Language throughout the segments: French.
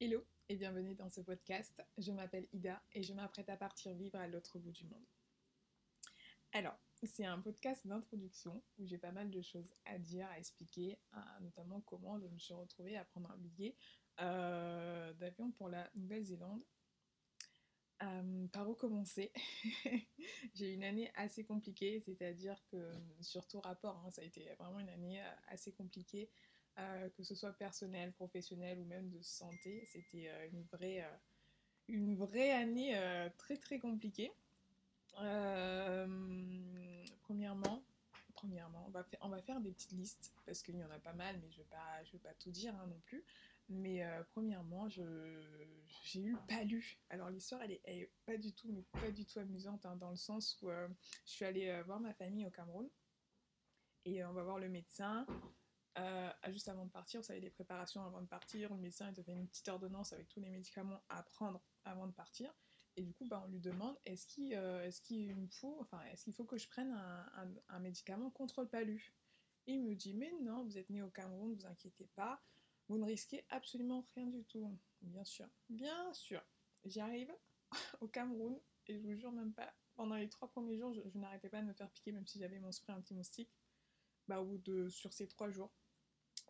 Hello et bienvenue dans ce podcast. Je m'appelle Ida et je m'apprête à partir vivre à l'autre bout du monde. Alors, c'est un podcast d'introduction où j'ai pas mal de choses à dire, à expliquer, notamment comment je me suis retrouvée à prendre un billet euh, d'avion pour la Nouvelle-Zélande. Euh, par où commencer? J'ai eu une année assez compliquée, c'est-à-dire que, surtout rapport, hein, ça a été vraiment une année euh, assez compliquée. Euh, que ce soit personnel, professionnel ou même de santé. C'était euh, une, vraie, euh, une vraie année très très compliquée. premièrement, premièrement on, va faire, on va faire des petites listes parce qu'il y en a pas mal, mais je ne vais, pas, vais pas tout dire hein, non plus. Mais premièrement, j'ai eu palu. Alors l'histoire, elle est, pas du tout, mais pas du tout amusante hein, dans le sens où je suis allée voir ma famille au Cameroun et on va voir le médecin. Euh, juste avant de partir, vous savez, des préparations avant de partir, le médecin te fait une petite ordonnance avec tous les médicaments à prendre avant de partir. Et du coup, bah, on lui demande est-ce qu'il euh, est-ce qu'il faut que je prenne un, médicament contre le palu? Il me dit mais non, vous êtes né au Cameroun, ne vous inquiétez pas, vous ne risquez absolument rien du tout. Bien sûr, bien sûr. J'arrive au Cameroun et je vous jure même pas, pendant les trois premiers jours, je, n'arrêtais pas de me faire piquer, même si j'avais mon spray anti-moustique. Bah, au de, sur ces trois jours,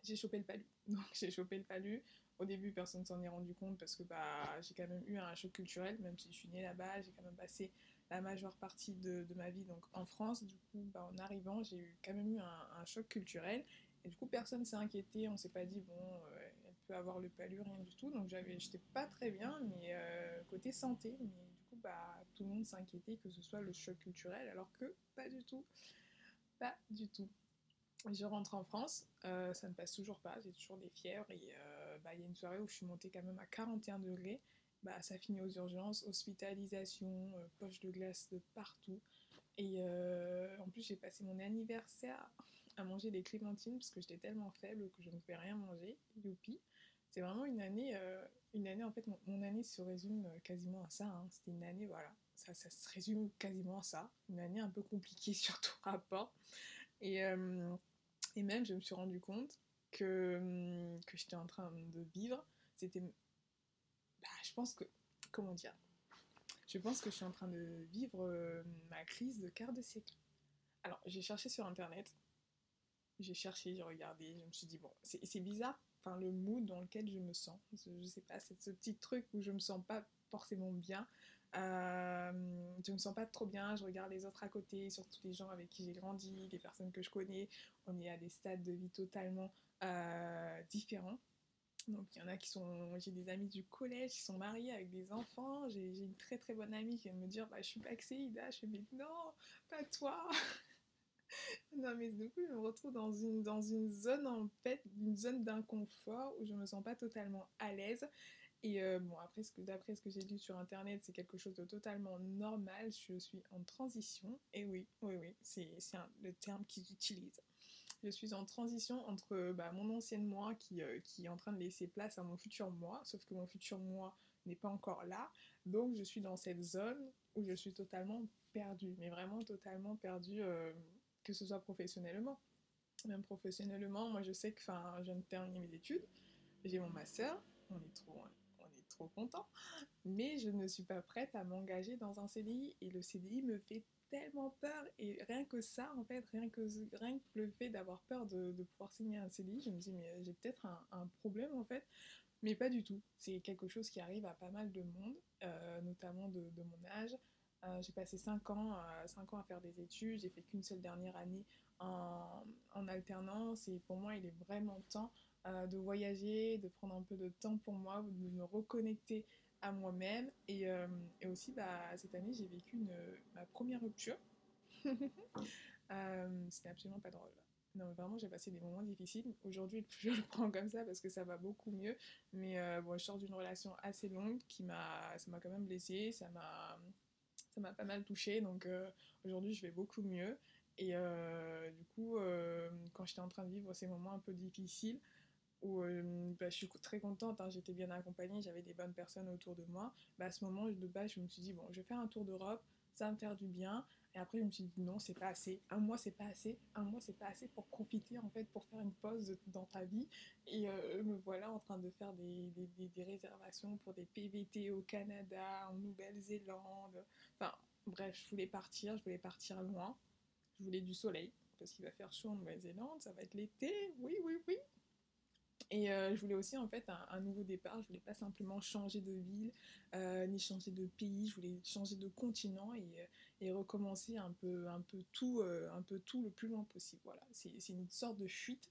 j'ai chopé le palu. Donc j'ai chopé le palu. Au début, personne ne s'en est rendu compte parce que bah, j'ai quand même eu un choc culturel, même si je suis née là-bas, j'ai quand même passé la majeure partie de, ma vie donc en France. Du coup, bah, en arrivant, j'ai eu quand même eu un, choc culturel. Et du coup, personne s'est inquiété, on s'est pas dit, bon, euh, elle peut avoir le palu, rien du tout. Donc j'avais, j'étais pas très bien, mais euh, côté santé. Mais du coup, bah, tout le monde s'inquiétait que ce soit le choc culturel, alors que pas du tout. Pas du tout. Je rentre en France, euh, ça ne passe toujours pas, j'ai toujours des fièvres et euh, bah, il y a une soirée où je suis montée quand même à 41 degrés. Bah, ça finit aux urgences, hospitalisation, euh, poche de glace de partout. Et en plus, j'ai passé mon anniversaire à manger des clémentines parce que j'étais tellement faible que je ne pouvais rien manger. Youpi! C'est vraiment une année, une année, en fait, mon, année se résume quasiment à ça. Hein. C'était une année, voilà, ça, se résume quasiment à ça. Une année un peu compliquée sur tout rapport. Et et même, je me suis rendu compte que, hum, que j'étais en train de vivre. C'était. Bah, je pense que. Comment dire Je pense que je suis en train de vivre euh, ma crise de quart de siècle. Alors, j'ai cherché sur internet. J'ai cherché, j'ai regardé. Je me suis dit, bon, c'est bizarre. Enfin, le mood dans lequel je me sens. Je, je sais pas, c'est ce petit truc où je me sens pas forcément bien. Euh, je me sens pas trop bien, je regarde les autres à côté, surtout les gens avec qui j'ai grandi, les personnes que je connais. On est à des stades de vie totalement euh, différents. Donc il y en a qui sont, j'ai des amis du collège qui sont mariés avec des enfants. J'ai une très très bonne amie qui vient me dire, bah, je suis pas Ida. Je me dis non, pas toi. non mais du coup je me retrouve dans une, dans une zone en fait, une zone d'inconfort où je me sens pas totalement à l'aise et euh, bon, après, d'après ce que j'ai lu sur internet, c'est quelque chose de totalement normal. Je suis en transition. Et oui, oui, oui, c'est le terme qu'ils utilisent. Je suis en transition entre bah, mon ancienne moi qui, euh, qui est en train de laisser place à mon futur moi, sauf que mon futur moi n'est pas encore là. Donc je suis dans cette zone où je suis totalement perdue, mais vraiment totalement perdue, euh, que ce soit professionnellement. Même professionnellement, moi je sais que je viens de terminer mes études, j'ai mon master, on est trop, content. Mais je ne suis pas prête à m'engager dans un CDI et le CDI me fait tellement peur. Et rien que ça en fait rien que, rien que le fait d'avoir peur de, pouvoir signer un CDI je me dis mais j'ai peut-être un, problème en fait. Mais pas du tout. C'est quelque chose qui arrive à pas mal de monde euh, notamment de, mon âge. Euh, j'ai passé 5 ans, euh, ans à faire des études. J'ai fait qu'une seule dernière année en alternance. Et pour moi il est vraiment temps euh, de voyager, de prendre un peu de temps pour moi, de me reconnecter à moi-même. Et, euh, et, aussi, bah, cette année, j'ai vécu une, ma première rupture. euh, C'était absolument pas drôle. Non, vraiment, j'ai passé des moments difficiles. Aujourd'hui, je le prends comme ça parce que ça va beaucoup mieux. Mais euh, bon, je sors d'une relation assez longue qui m'a, ça m'a quand même blessée, ça m'a, ça m'a pas mal touchée. Donc aujourd'hui, je vais beaucoup mieux. Et du coup, quand j'étais en train de vivre ces moments un peu difficiles, où bah, je suis très contente, hein, j'étais bien accompagnée, j'avais des bonnes personnes autour de moi. Bah, à ce moment, de base, je me suis dit, bon, je vais faire un tour d'Europe, ça va me faire du bien. Et après, je me suis dit non, c'est pas assez. Un mois, c'est pas assez. Un mois, c'est pas assez pour profiter, en fait, pour faire une pause dans ta vie. Et me voilà en train de faire des, réservations pour des PVT au Canada, en Nouvelle-Zélande. Enfin, bref, je voulais partir, je voulais partir loin. Je voulais du soleil, parce qu'il va faire chaud en Nouvelle-Zélande, ça va être l'été, oui, oui, oui. Et euh, je voulais aussi en fait un, nouveau départ. Je voulais pas simplement changer de ville euh, ni changer de pays. Je voulais changer de continent et, euh, et recommencer un peu, un peu tout, un peu tout le plus loin possible. Voilà, c'est une sorte de fuite,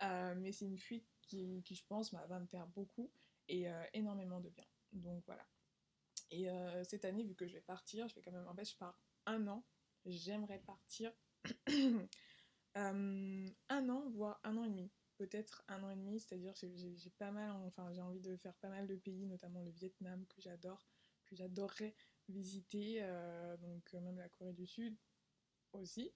mais c'est une fuite qui, qui je pense, va me faire beaucoup et énormément de bien. Donc voilà. Et cette année, vu que je vais partir, je vais quand même, en fait, je pars un an. J'aimerais partir un an, voire un an et demi peut-être un an et demi, c'est-à-dire j'ai pas mal, enfin j'ai envie de faire pas mal de pays, notamment le Vietnam que j'adore, que j'adorerais visiter, euh, donc euh, même la Corée du Sud aussi.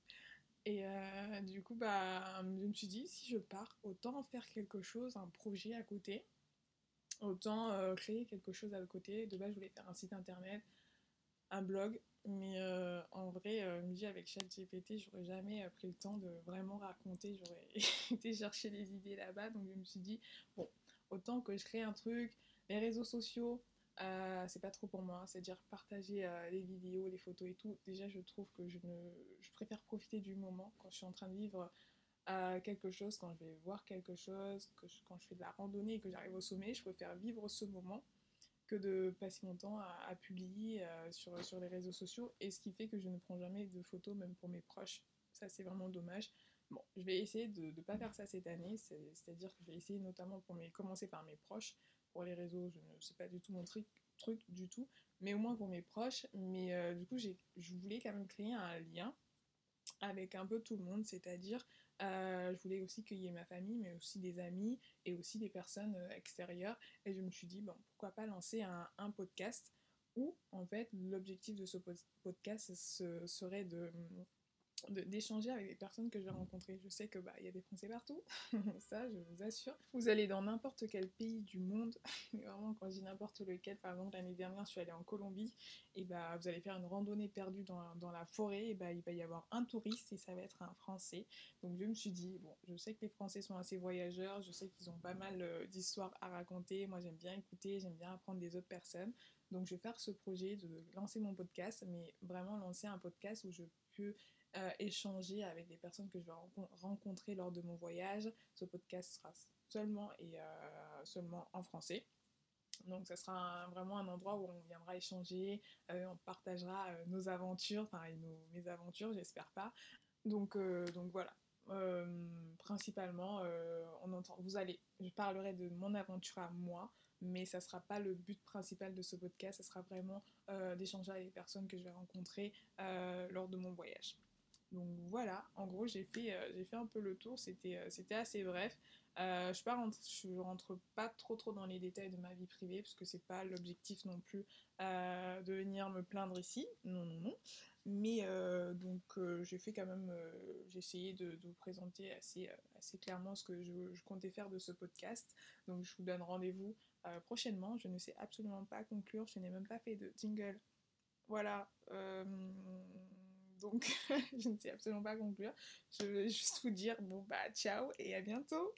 Et euh, du coup, bah, je me suis dit, si je pars, autant faire quelque chose, un projet à côté, autant créer quelque chose à côté. De base, je voulais faire un site internet, un blog, mais euh, en vrai, euh, me avec ChatGPT, j'aurais jamais euh, pris le temps de vraiment raconter. J'aurais été chercher les idées là-bas. Donc je me suis dit, bon, autant que je crée un truc. Les réseaux sociaux, c'est pas trop pour moi. C'est-à-dire partager les vidéos, les photos et tout. Déjà, je trouve que je, ne, je préfère profiter du moment quand je suis en train de vivre quelque chose, quand je vais voir quelque chose, que quand je fais de la randonnée et que j'arrive au sommet. Je préfère vivre ce moment de passer mon temps à, publier euh, sur, sur les réseaux sociaux, et ce qui fait que je ne prends jamais de photos, même pour mes proches. Ça, c'est vraiment dommage. Bon, je vais essayer de ne pas faire ça cette année, c'est-à-dire que je vais essayer notamment pour mes, commencer par mes proches. Pour les réseaux, je ne sais pas du tout mon truc, truc du tout, mais au moins pour mes proches. Mais euh, du coup, je voulais quand même créer un lien avec un peu tout le monde, c'est-à-dire euh, je voulais aussi qu'il y ait ma famille, mais aussi des amis et aussi des personnes euh, extérieures. Et je me suis dit, bon, pourquoi pas lancer un, un podcast où, en fait, l'objectif de ce podcast serait de d'échanger avec des personnes que je vais rencontrer. Je sais que bah il y a des Français partout, ça je vous assure. Vous allez dans n'importe quel pays du monde, vraiment quand je dis n'importe lequel, par exemple l'année dernière je suis allée en Colombie, et bah vous allez faire une randonnée perdue dans, dans la forêt, et bah il va y avoir un touriste et ça va être un Français. Donc je me suis dit bon, je sais que les Français sont assez voyageurs, je sais qu'ils ont pas mal euh, d'histoires à raconter. Moi j'aime bien écouter, j'aime bien apprendre des autres personnes. Donc je vais faire ce projet de lancer mon podcast, mais vraiment lancer un podcast où je peux euh, échanger avec des personnes que je vais rencontrer lors de mon voyage. Ce podcast sera seulement et euh, seulement en français. Donc ça sera vraiment un endroit où on viendra échanger, euh, on partagera nos aventures, enfin mes aventures, j'espère pas. Donc, donc voilà. principalement, on entend, vous allez, je parlerai de mon aventure à moi, mais ça sera pas le but principal de ce podcast, ça sera vraiment d'échanger avec les personnes que je vais rencontrer lors de mon voyage. Donc voilà, en gros j'ai fait, euh, j'ai fait un peu le tour, c'était, euh, assez bref. Euh, je ne rentre pas trop trop dans les détails de ma vie privée parce que c'est pas l'objectif non plus de venir me plaindre ici, non non non. Mais donc j'ai fait quand même, j'ai essayé de, vous présenter assez, clairement ce que je, comptais faire de ce podcast. Donc je vous donne rendez-vous prochainement. Je ne sais absolument pas conclure, je n'ai même pas fait de jingle. Voilà donc je ne sais absolument pas conclure. Je veux juste vous dire bon bah ciao et à bientôt